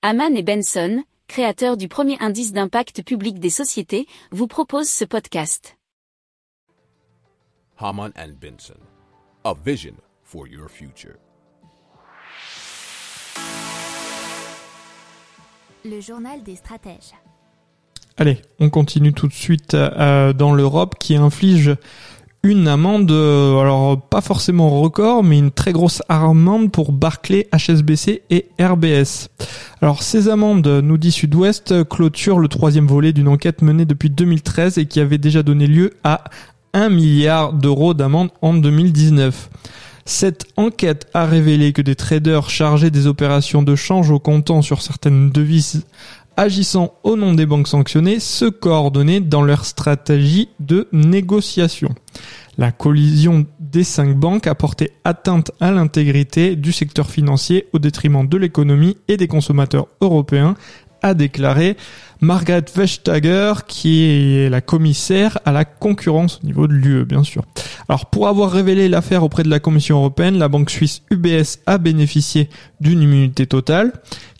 Haman et Benson, créateurs du premier indice d'impact public des sociétés, vous proposent ce podcast. Haman and Benson, a vision for your future. Le journal des stratèges. Allez, on continue tout de suite euh, dans l'Europe qui inflige une amende, euh, alors pas forcément record, mais une très grosse amende pour Barclay, HSBC et RBS. Alors ces amendes, nous dit Sud-Ouest, clôturent le troisième volet d'une enquête menée depuis 2013 et qui avait déjà donné lieu à 1 milliard d'euros d'amende en 2019. Cette enquête a révélé que des traders chargés des opérations de change au comptant sur certaines devises agissant au nom des banques sanctionnées se coordonnaient dans leur stratégie de négociation. La collision des cinq banques a porté atteinte à l'intégrité du secteur financier au détriment de l'économie et des consommateurs européens, a déclaré Margaret Vestager, qui est la commissaire à la concurrence au niveau de l'UE, bien sûr. Alors, pour avoir révélé l'affaire auprès de la Commission européenne, la banque suisse UBS a bénéficié d'une immunité totale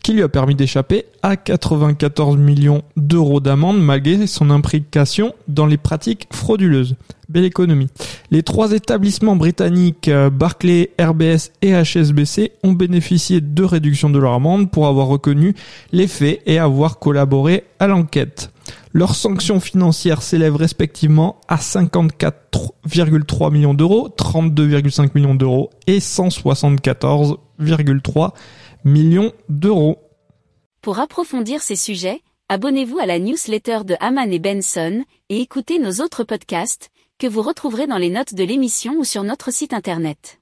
qui lui a permis d'échapper à 94 millions d'euros d'amende malgré son implication dans les pratiques frauduleuses. Belle économie. Les trois établissements britanniques euh, Barclays, RBS et HSBC ont bénéficié de réductions de leur amende pour avoir reconnu les faits et avoir collaboré à l'enquête. Leurs sanctions financières s'élèvent respectivement à 54,3 millions d'euros, 32,5 millions d'euros et 174,3 millions d'euros. Pour approfondir ces sujets, abonnez-vous à la newsletter de Haman et Benson et écoutez nos autres podcasts que vous retrouverez dans les notes de l'émission ou sur notre site internet.